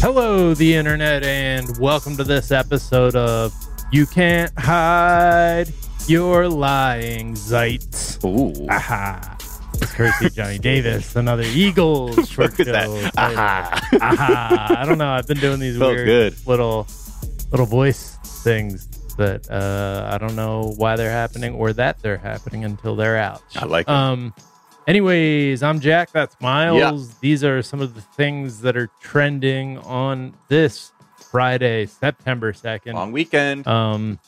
Hello, the internet, and welcome to this episode of You Can't Hide Your Lying Zeits. Ooh. Aha. It's courtesy Johnny Davis, another Eagles short Look show. at that. Aha. Aha. I don't know. I've been doing these Felt weird good. little little voice things that uh, I don't know why they're happening or that they're happening until they're out. I like it. Um. Anyways, I'm Jack. That's Miles. These are some of the things that are trending on this Friday, September second. Long weekend. Um,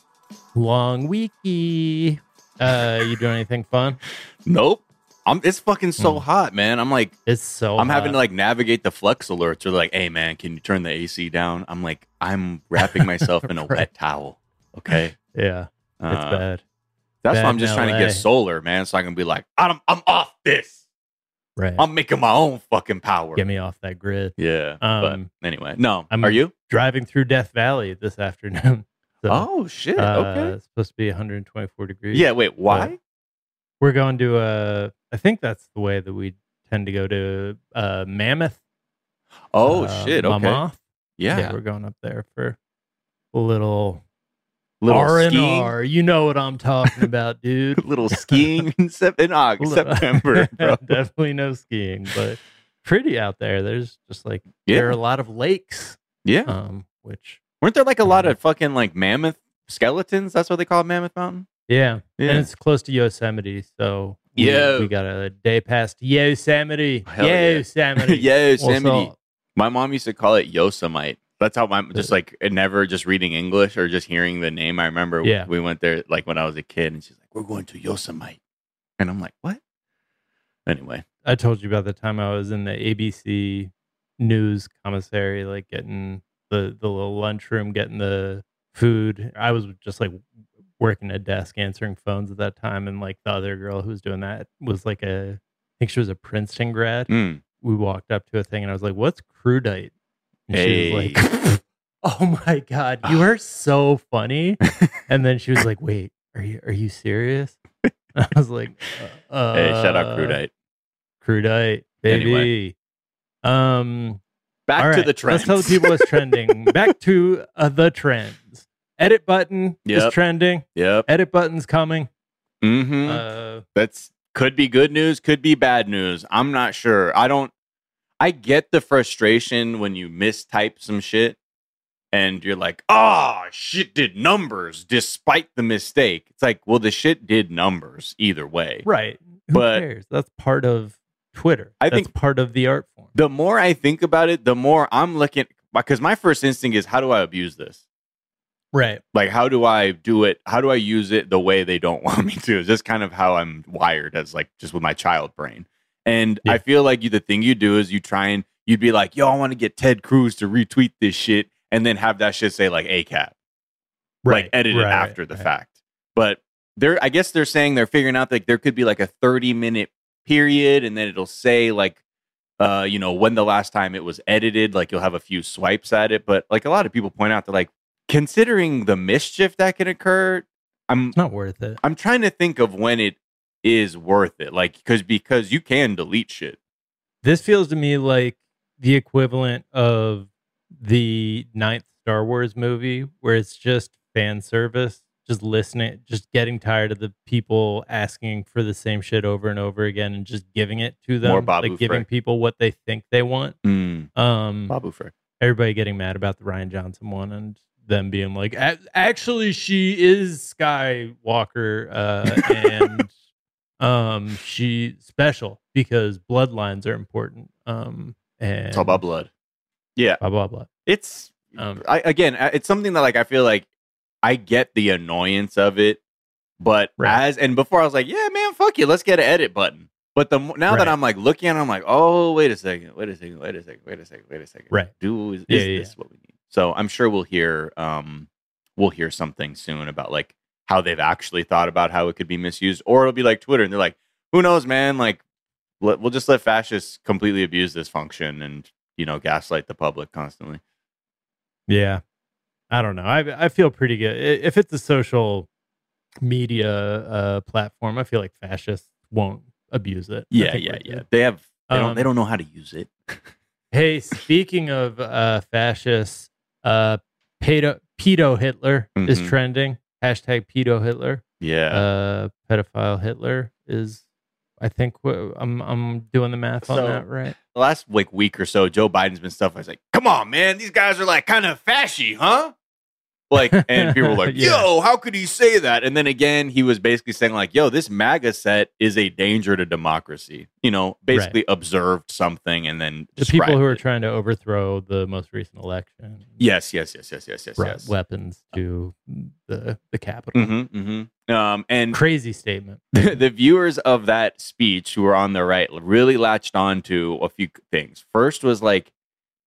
long weeky. Uh, you doing anything fun? nope. I'm, it's fucking so Mm. hot, man. I'm like, It's so. I'm having to like navigate the flex alerts. They're like, hey, man, can you turn the AC down? I'm like, I'm wrapping myself in a Right. wet towel. Okay. Yeah, it's Uh, bad. That's why I'm just in trying to get solar, man. So I can be like, I'm, I'm off this. Right. I'm making my own fucking power. Get me off that grid. Yeah. Um, but anyway, no. I'm- Are you? Driving through Death Valley this afternoon. So, oh shit. uh, okay. It's supposed to be 124 degrees. Yeah. Wait. Why? We're going to uh I think that's the way that we tend to go to uh Mammoth. oh uh, shit. Okay. Mammoth. Yeah. we're going up there for a little Little R and. R. You know what I'm talking about, dude. Little skiing in, sep- in August, September, bro. Definitely no skiing, but pretty out there. There's just like Yeah. there are a lot of lakes, Yeah. um, which Weren't there like a lot uh, of fucking like mammoth skeletons? That's what they call Mammoth Mountain. yeah, Yeah. and it's close to Yosemite, so we, we got a day past Yosemite. Hell yeah. Yosemite. Yosemite. Well, My mom used to call it Yosemite. That's how I'm just like never just reading English or just hearing the name. I remember Yeah. we went there like when I was a kid, and she's like, "We're going to Yosemite," and I'm like, "What?" Anyway, I told you about the time I was in the ABC news commissary, like getting the the little lunchroom, getting the food. I was just like working a desk, answering phones at that time, and like the other girl who was doing that was like a, I think she was a Princeton grad. Mm. We walked up to a thing, and I was like, "What's crudite?" And she was like, "Oh my god, you are so funny!" and then she was like, "Wait, are you are you serious?" I was like, uh, hey, shout out uh, Crudite. Crudite, baby. Anyway. Um, Back All to the trends. Let's tell the people what's trending. Back to uh, the trends. Edit button Yep. is trending. Yep. Edit button's coming. Mm-hmm. Uh, That's could be good news, could be bad news. I'm not sure. I don't. I get the frustration when you mistype some shit, and you're like, "Ah, shit did numbers despite the mistake." It's like, well, the shit did numbers either way. right. Who But- cares? That's part of Twitter. I That's think- part of the art form. The more I think about it, the more I'm looking because my first instinct is, how do I abuse this? Right. like how do i do it how do i use it the way they don't want me to it's just kind of how i'm wired as like just with my child brain and Yeah. i feel like you the thing you do is you try and you'd be like yo i want to get ted cruz to retweet this shit and then have that shit say like ACAB, Right. like edited right, after the right. fact but they're i guess they're saying they're figuring out like there could be like a 30 minute period and then it'll say like uh you know when the last time it was edited like you'll have a few swipes at it but like a lot of people point out that like considering the mischief that can occur i'm It's not worth it. i'm trying to think of when it is worth it like because because you can delete shit This feels to me like the equivalent of the ninth Star Wars movie, where it's just fan service, just listening, just getting tired of the people asking for the same shit over and over again, and just giving it to them, More Babu like giving Frick. people what they think they want. mm. Um, Babu Frick everybody getting mad about the Rian Johnson one and them being like, actually, she is Skywalker, uh, and um, she special because bloodlines are important. Um, and it's all about blood yeah blah blah blah. it's Um, I, again it's something that like i feel like i get the annoyance of it but Right. as and before i was like yeah man fuck you let's get an edit button but the now that i'm like looking at it i'm like oh wait a second wait a second wait a second wait a second wait a second Right. do is, Yeah, is yeah, this what we need so i'm sure we'll hear um we'll hear something soon about like how they've actually thought about how it could be misused or it'll be like twitter and they're like who knows man like let, we'll just let fascists completely abuse this function and you know gaslight the public constantly Yeah, I don't know. I I feel pretty good if it's a social media uh, platform. I feel like fascists won't abuse it. Yeah, yeah, yeah. They have they don't Um, they don't know how to use it. Hey, speaking of uh, fascists, uh, pedo, pedo Hitler is Mhm. trending. Hashtag pedo Hitler. Yeah. Uh, pedophile Hitler is. I think I'm I'm doing the math on that right. the last like week or so, Joe Biden's been stuff. I was like, "Come on, man, these guys are like kind of fashy, huh?" Like, and people were like, Yeah. "Yo, how could he say that?" And then again, he was basically saying like, "Yo, this MAGA set is a danger to democracy." You know, basically observed something and then The people who are it. trying to overthrow the most recent election. Yes, yes, yes, yes, yes, yes, yes. weapons to the the Capitol. Mm-hmm, mm-hmm. Um, and Crazy statement. the, the viewers of that speech who were on the right really latched on to a few things. First was like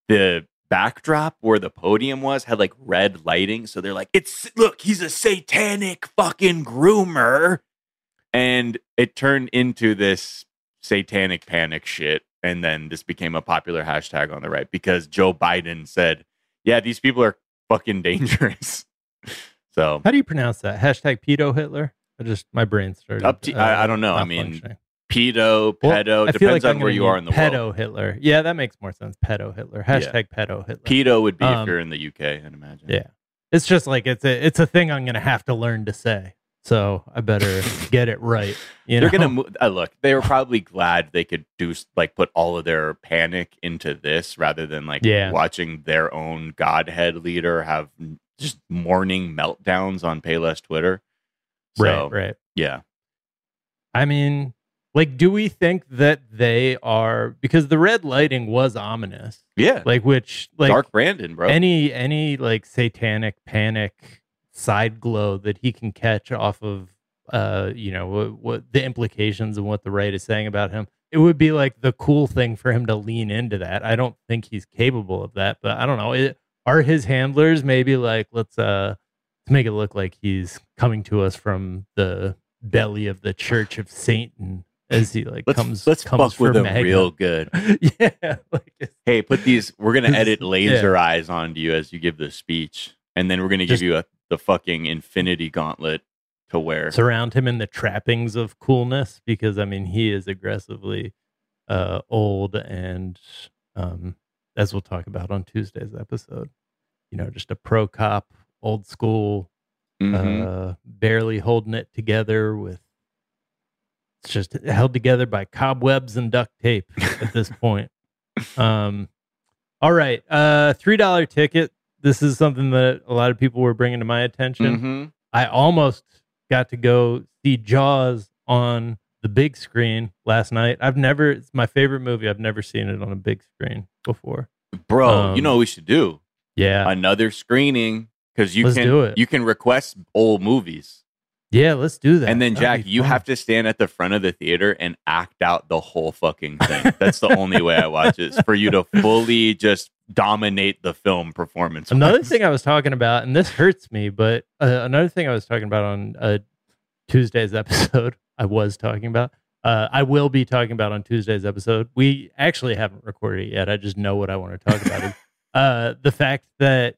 the backdrop where the podium was had like red lighting. So they're like, it's look, he's a satanic fucking groomer. And it turned into this satanic panic shit. And then this became a popular hashtag on the right because Joe Biden said, yeah, these people are fucking dangerous. so How do you pronounce that? Hashtag pedo Hitler. I just my brain started. uh, Up to- I- I don't know. I mean, malfunctioning. pedo, Well, pedo, depends like on where you are in the pedo world. Pedo Hitler. Yeah, that makes more sense. Pedo Hitler. Hashtag pedo Hitler. Pedo would be if Um, you're in the UK, I'd imagine. Yeah. It's just like it's a it's a thing I'm gonna have to learn to say. So I better get it right. You They're know? gonna mo- uh, look. They were probably glad they could do like put all of their panic into this rather than like Yeah. watching their own godhead leader have just morning meltdowns on Payless Twitter. So, right, right. Yeah. I mean, like, do we think that they are because the red lighting was ominous, Yeah. like which like Dark Brandon, bro. any any like satanic panic side glow that he can catch off of uh you know what, what the implications and what the right is saying about him it would be like the cool thing for him to lean into that i don't think he's capable of that but i don't know it, are his handlers maybe like let's uh to make it look like he's coming to us from the belly of the church of satan as he like let's comes let's comes fuck with him real good. yeah like Hey, put these. We're gonna edit laser eyes onto you as you give the speech, and then we're gonna Just- give you a, the fucking Infinity Gauntlet to wear. surround him in the trappings of coolness because I mean he is aggressively uh, old and um, as we'll talk about on Tuesday's episode. You know, just a pro cop, old school, Mhm. uh, barely holding it together with it's just held together by cobwebs and duct tape at this point. Um, all right, uh, three dollar ticket. This is something that a lot of people were bringing to my attention. Mhm. I almost got to go see Jaws on the big screen last night. I've never. It's my favorite movie. I've never seen it on a big screen before. Bro, you Um, know what we should do? Yeah, Another screening because you Let's can do it. you can request old movies. Yeah. Let's do that. And then Jack, you have to stand at the front of the theater and act out the whole fucking thing. That's the only way I watch it is for you to fully just dominate the film performance. Another thing I was talking about, and this hurts me, but uh, another thing I was talking about on uh, Tuesday's episode, I was talking about. Uh, I will be talking about on Tuesday's episode. We actually haven't recorded it yet. I just know what I want to talk about. is, uh, the fact that,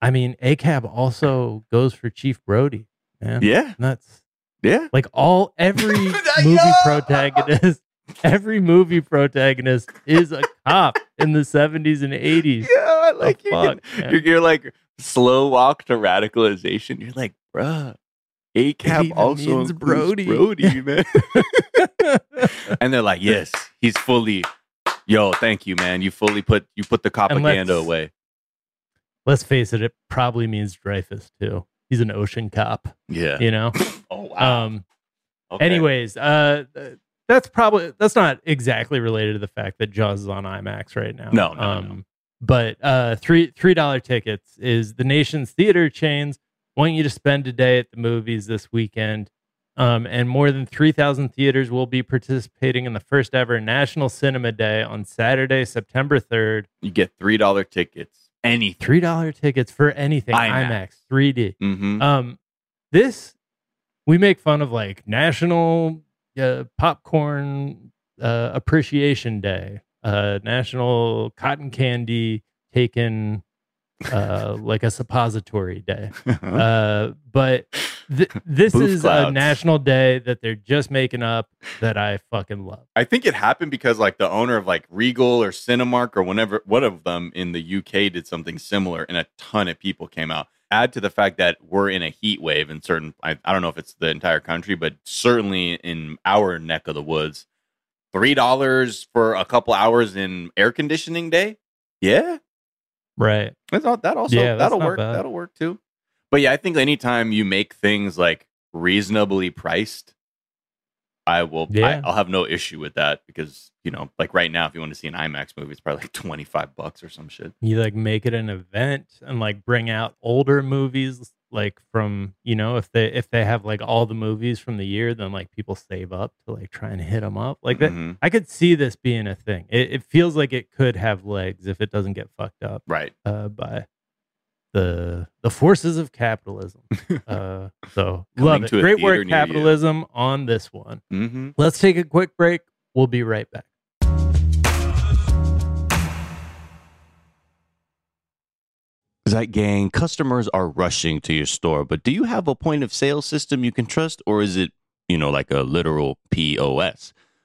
I mean, ACAB also goes for Chief Brody, man. Yeah, that's yeah. like all every movie protagonist, every movie protagonist is a cop in the 70s and 80s. Yeah, I like you. fuck, You're, you're like slow walk to radicalization. You're like, bruh, ACAB even also means Brody. Brody, man. and they're like, yes, he's fully. Yo, thank you, man. You fully put you put the propaganda away. let's face it, it probably means Dreyfuss too. He's an ocean cop, Yeah. you know. Oh wow. Um. Okay. Anyways, uh, that's probably that's not exactly related to the fact that Jaws is on IMAX right now. No, no, um, no. But uh, three three dollar tickets is the nation's theater chains want you to spend a day at the movies this weekend. Um, and more than 3,000 theaters will be participating in the first ever National Cinema Day on Saturday, September 3rd. you get three dollar tickets. Anything. $3 tickets for anything IMAX. IMAX 3D. Mm-hmm. Um, this we make fun of like National uh, Popcorn uh, Appreciation Day, uh, National Cotton Candy Taken uh, like a suppository day. Uh, but th- this Booth is a national day that they're just making up that I fucking love. I think it happened because like the owner of like Regal or Cinemark or whenever one of them in the UK did something similar and a ton of people came out. Add to the fact that we're in a heat wave in certain I, I don't know if it's the entire country, but certainly in our neck of the woods. Three dollars for a couple hours in air conditioning day? Yeah. Right. That's all, that also. Yeah, that'll work. bad. That'll work too. But yeah, I think anytime you make things like reasonably priced, I will. Yeah. I, I'll have no issue with that because you know, like right now, if you want to see an IMAX movie, it's probably like twenty five bucks or some shit. You like make it an event and like bring out older movies like from you know if they if they have like all the movies from the year then like people save up to like try and hit them up like that Mhm. i could see this being a thing it, it feels like it could have legs if it doesn't get fucked up Right. uh, by the the forces of capitalism uh, so love it great work near you. capitalism on this one Mm-hmm. let's take a quick break we'll be right back That gang, customers are rushing to your store, but do you have a point of sale system you can trust, or is it, you know, like a literal POS?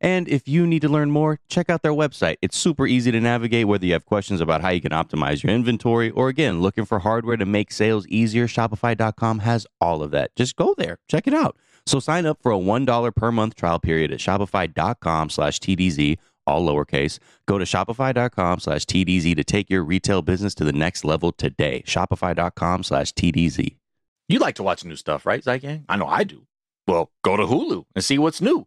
And if you need to learn more, check out their website. It's super easy to navigate whether you have questions about how you can optimize your inventory or again, looking for hardware to make sales easier. Shopify.com has all of that. Just go there, check it out. So sign up for a $1 per month trial period at shopify.com slash TDZ, all lowercase. Go to shopify.com slash TDZ to take your retail business to the next level today. Shopify.com slash TDZ. You like to watch new stuff, right, Zeit Gang? I know I do. Well, go to Hulu and see what's new.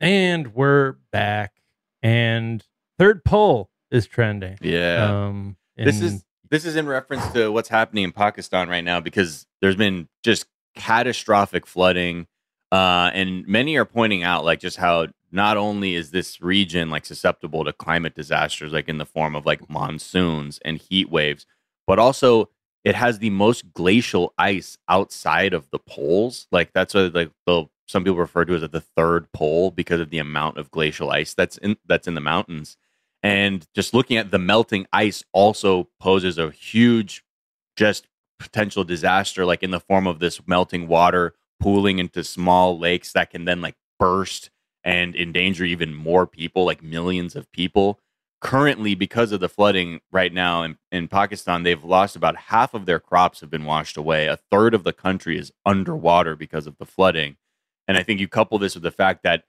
And we're back. And third pole is trending. Yeah. Um, this is this is in reference to what's happening in Pakistan right now because there's been just catastrophic flooding, uh, and many are pointing out like just how not only is this region like susceptible to climate disasters, like in the form of like monsoons and heat waves, but also it has the most glacial ice outside of the poles. Like that's what like the some people refer to as the third pole because of the amount of glacial ice that's in that's in the mountains. And just looking at the melting ice also poses a huge, just potential disaster, like in the form of this melting water pooling into small lakes that can then like burst and endanger even more people, like millions of people. Currently, because of the flooding right now in, in Pakistan, they've lost about half of their crops have been washed away. A third of the country is underwater because of the flooding. And I think you couple this with the fact that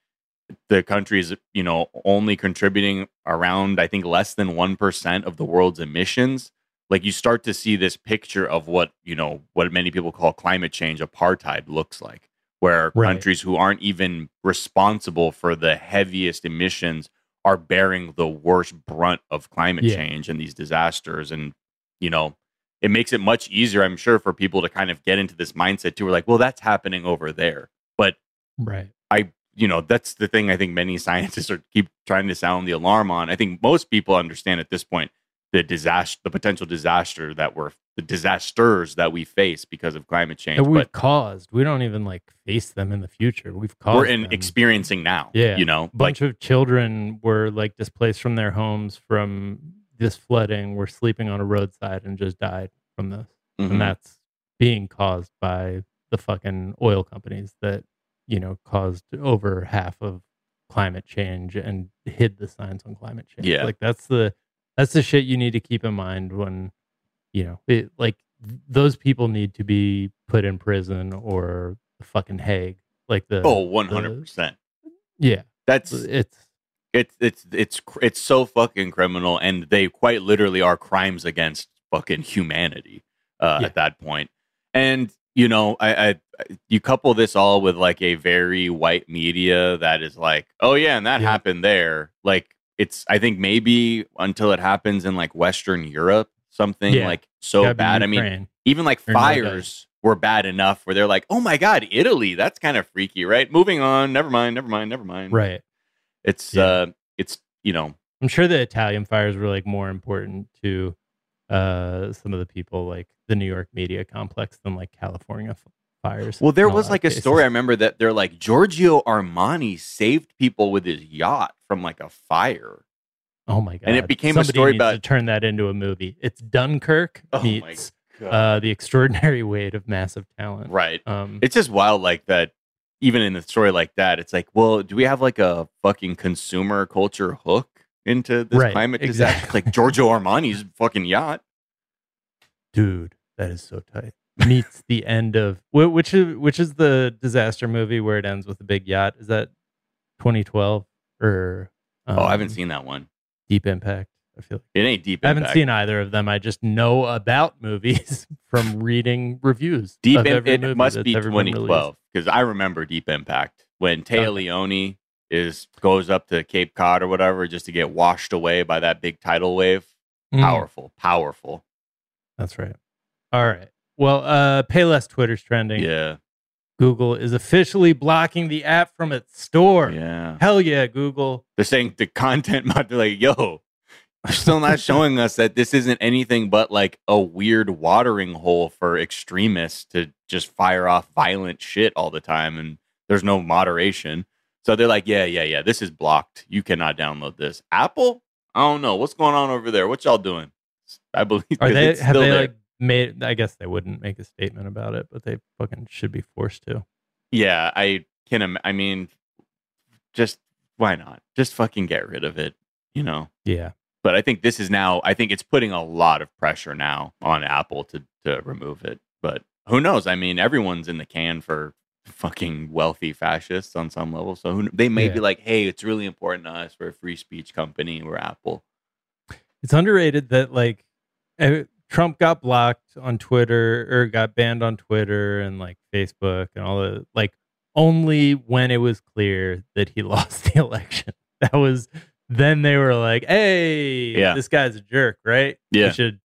the country is, you know, only contributing around, I think, less than 1% of the world's emissions. Like you start to see this picture of what, you know, what many people call climate change apartheid looks like, where Right. countries who aren't even responsible for the heaviest emissions are bearing the worst brunt of climate Yeah. change and these disasters. And, you know, it makes it much easier, I'm sure, for people to kind of get into this mindset too. We're like, well, that's happening over there. But right. I, you know that's the thing i think many scientists are keep trying to sound the alarm on i think most people understand at this point the disaster the potential disaster that we're the disasters that we face because of climate change that we've but caused. We don't even like face them in the future. We've caused. we're in them. experiencing now Yeah. you know A bunch of children were like displaced from their homes from this flooding. Were sleeping on a roadside and just died from this, like mhm. and that's being caused by the fucking oil companies that you know caused over half of climate change and hid the signs on climate change. Yeah. like that's the that's the shit you need to keep in mind when you know it like th- those people need to be put in prison or the fucking Hague. Like the oh 100% yeah, that's it's it's it's it's it's so fucking criminal and they quite literally are crimes against fucking humanity uh, Yeah. at that point and you know, I, I you couple this all with like a very white media that is like, oh yeah, and that Yeah. happened there. Like it's, I think maybe until it happens in like Western Europe, something Yeah. like so bad. I mean, even like fires were bad enough where they're like, oh my god, Italy, that's kind of freaky, right? Moving on, never mind, never mind, never mind. right. It's Yeah. uh, it's you know, I'm sure the Italian fires were like more important to uh some of the people like the New York media complex than like California fires. Well, there was like a cases. story I remember that they're like Giorgio Armani saved people with his yacht from like a fire. Oh my god! and it became a story about- to turn that into a movie. It's Dunkirk Oh meets uh, the extraordinary weight of massive talent. right. Um, It's just wild like that. Even in a story like that, it's like, well, do we have like a fucking consumer culture hook into this Right, climate disaster? exactly. Like Giorgio Armani's fucking yacht. dude, that is so tight. Meets the end of which is which is the disaster movie where it ends with a big yacht. Is that 2012 or? oh, I haven't um, seen that one. Deep Impact. I feel like It ain't deep. I haven't seen either of them. I just know about movies from reading reviews. Deep. Impact. It must be ever been released. 2012 because I remember Deep Impact when Téa Okay. Leoni is goes up to Cape Cod or whatever just to get washed away by that big tidal wave. Mm, Powerful, powerful. that's right. All right. Well, uh, Payless Twitter's trending. Yeah, Google is officially blocking the app from its store. yeah. Hell yeah, Google. They're saying the content mod. They're like, yo, you're still not showing us that this isn't anything but like a weird watering hole for extremists to just fire off violent shit all the time, and there's no moderation. So they're like, yeah, yeah, yeah. This is blocked. You cannot download this. Apple, I don't know what's going on over there. What y'all doing? I believe Are they have still they there. like made I guess they wouldn't make a statement about it, but they fucking should be forced to. Yeah, I can. Im- I mean, just why not? Just fucking get rid of it. You know. Yeah. But I think this is now. I think it's putting a lot of pressure now on Apple to to remove it. But who knows? I mean, everyone's in the can for fucking wealthy fascists on some level. So who, they may be like, "Hey, it's really important to us. We're a free speech company. We're Apple." It's underrated that like eh, Trump got blocked on Twitter or got banned on Twitter and like Facebook and all the like only when it was clear that he lost the election. That was then they were like, "Hey, Yeah. this guy's a jerk, right? We Yeah. should."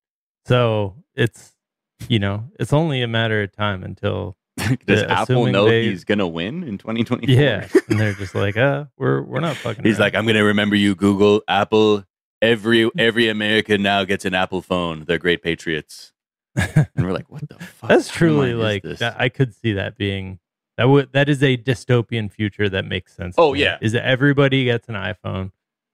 So it's you know it's only a matter of time until Does Apple know they- he's gonna win in 2024? yeah, and they're just like, "Uh, we're we're not fucking." He's around." like, I'm gonna remember you, Google, Apple. Every every American now gets an Apple phone. They're great patriots. And we're like, what the fuck? That's truly like that, I could see that being that would that is a dystopian future that makes sense. Oh, yeah. is that everybody gets an iPhone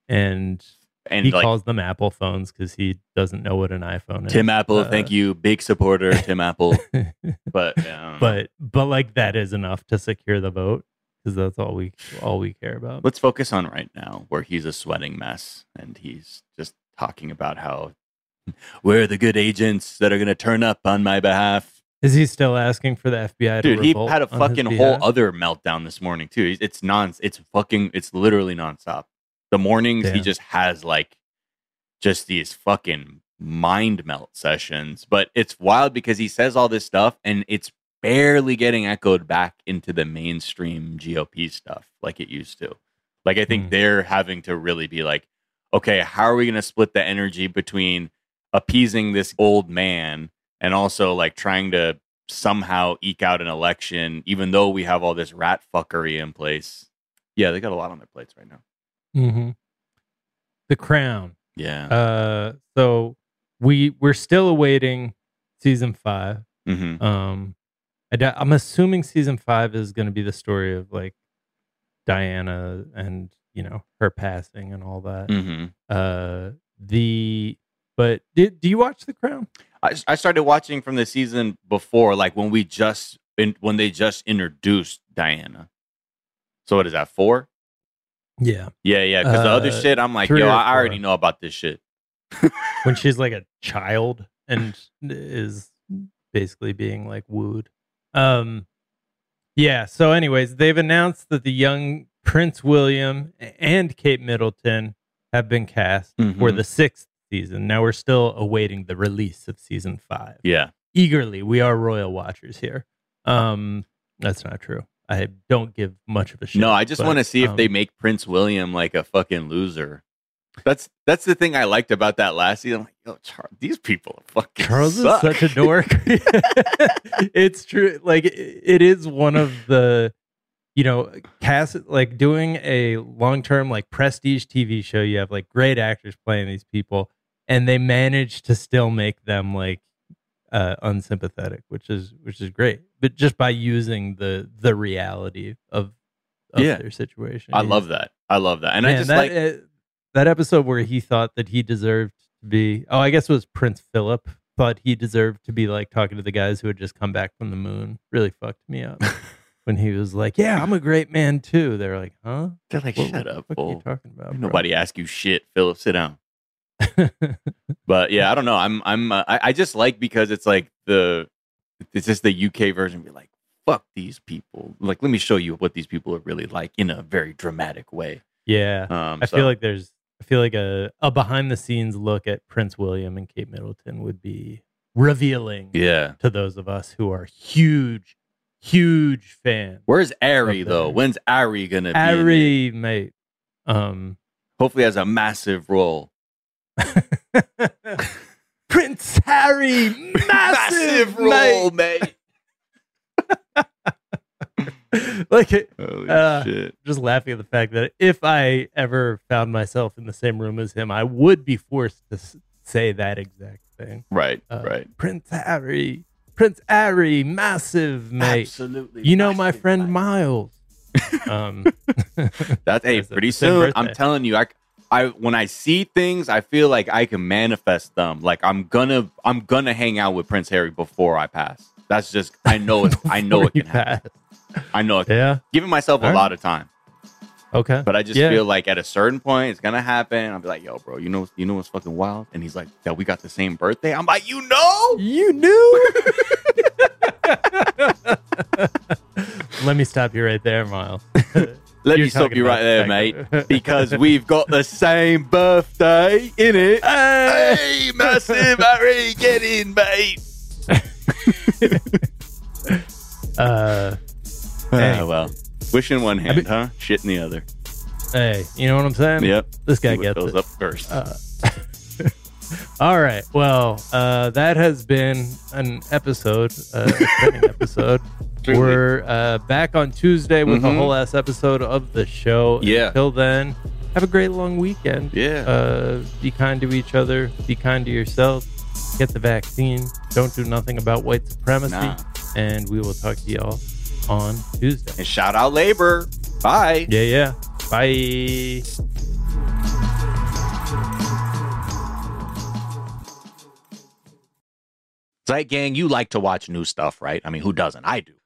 and, and he like calls them Apple phones because he doesn't know what an iPhone is. Tim Apple, Uh, thank you, big supporter, Tim Apple. But yeah, I don't know. but but like that is enough to secure the vote because that's all we all we care about. let's focus on right now, where he's a sweating mess, and he's just talking about how we're the good agents that are gonna turn up on my behalf. Is he still asking for the FBI? Dude, he had a fucking whole other meltdown this morning too. It's non. It's fucking. It's literally nonstop. The mornings he just has like just these fucking mind melt sessions. But it's wild because he says all this stuff and it's barely getting echoed back into the mainstream GOP stuff like it used to. Like I think Hmm. they're having to really be like, okay, how are we going to split the energy between appeasing this old man and also like trying to somehow eke out an election, even though we have all this rat fuckery in place. Yeah, they got a lot on their plates right now. Hmm The Crown. Yeah. Uh, so we we're still awaiting season five. hmm Um, I d- I'm assuming season five is going to be the story of like Diana and you know her passing and all that. hmm Uh, the but did do you watch The Crown? I, I started watching from the season before, like when we just in, when they just introduced Diana. So what is that four? Yeah, Yeah, yeah. Because the other Uh, shit, I'm like, three yo, or I already four. know about this shit. when she's like a child and is basically being like wooed. Um, yeah. So, anyways, they've announced that the young Prince William and Kate Middleton have been cast for Mhm. the sixth season. Now we're still awaiting the release of season five. Yeah. Eagerly, we are royal watchers here. Um, that's not true. I don't give much of a shit. No, I just want to see if um, they make Prince William like a fucking loser. That's that's the thing I liked about that last season. I'm like, yo, Char- these people are fucking Charles suck. is such a dork. it's true. Like it, it is one of the, you know, cast like doing a long term like prestige TV show. You have like great actors playing these people, and they manage to still make them like uh, unsympathetic, which is which is great. But just by using the the reality of, of Yeah. their situation, I love that. I love that. And I just that, like uh, that episode where he thought that he deserved to be. Oh, I guess it was Prince Philip thought he deserved to be like talking to the guys who had just come back from the moon. Really fucked me up when he was like, "Yeah, I'm a great man too." They're like, "Huh? they're like, What, shut what up, what are you talking about?" bro?" Nobody ask you shit, Philip. Sit down. But yeah, I don't know. I'm I'm uh, I, I just like because it's like the it's just the UK version. Be like, fuck these people. Like, let me show you what these people are really like in a very dramatic way. yeah, Um, I so- feel like there's. I feel like a, a behind the scenes look at Prince William and Kate Middleton would be revealing yeah. to those of us who are huge, huge fans. Where's Ari though? When's Ari gonna be? Ari, mate. Um, Hopefully, has a massive role. Prince Harry, massive, role, mate. mate. like, it- Holy Uh, shit! just laughing at the fact that if I ever found myself in the same room as him, I would be forced to s- say that exact thing. Right, Uh, right. Prince Harry, Prince Harry, massive, mate. Absolutely. You know my friend mate. Miles. um, That's hey, a- pretty same soon. I'm telling you, I, I when I see things, I feel like I can manifest them. Like I'm gonna, I'm gonna hang out with Prince Harry before I pass. That's just, I know it. I know it can happen. pass. I know it. Can. Yeah. Giving myself a All right. lot of time, Okay. but I just Yeah. feel like at a certain point, it's gonna happen. I'll be like, yo, bro, you know, you know what's fucking wild? And he's like, that we got the same birthday. I'm like, you know? You knew. Let me stop you right there, Miles. Let You're me stop you right there, the mate, because we've got the same birthday in it. Hey, massive Harry, get in, mate. Uh, Hey. Ah, well, wish in one hand, mean- huh? Shit in the other. hey, you know what I'm saying? Yep. This guy gets goes it. up first. Uh, all right. Well, uh, that has been an episode, uh, exciting episode. Truly. We're uh, back on Tuesday with a Mhm. whole ass episode of the show. Yeah. Until then, have a great long weekend. yeah. Uh, be kind to each other. Be kind to yourself. Get the vaccine. Don't do nothing about white supremacy. Nah. And we will talk to y'all on Tuesday. and shout out labor. Bye. Yeah, yeah. Bye. Zeit Gang, you like to watch new stuff, right? I mean, who doesn't? I do.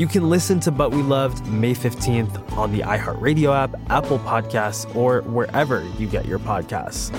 You can listen to But We Loved May 15th on the iHeartRadio app, Apple Podcasts, or wherever you get your podcasts.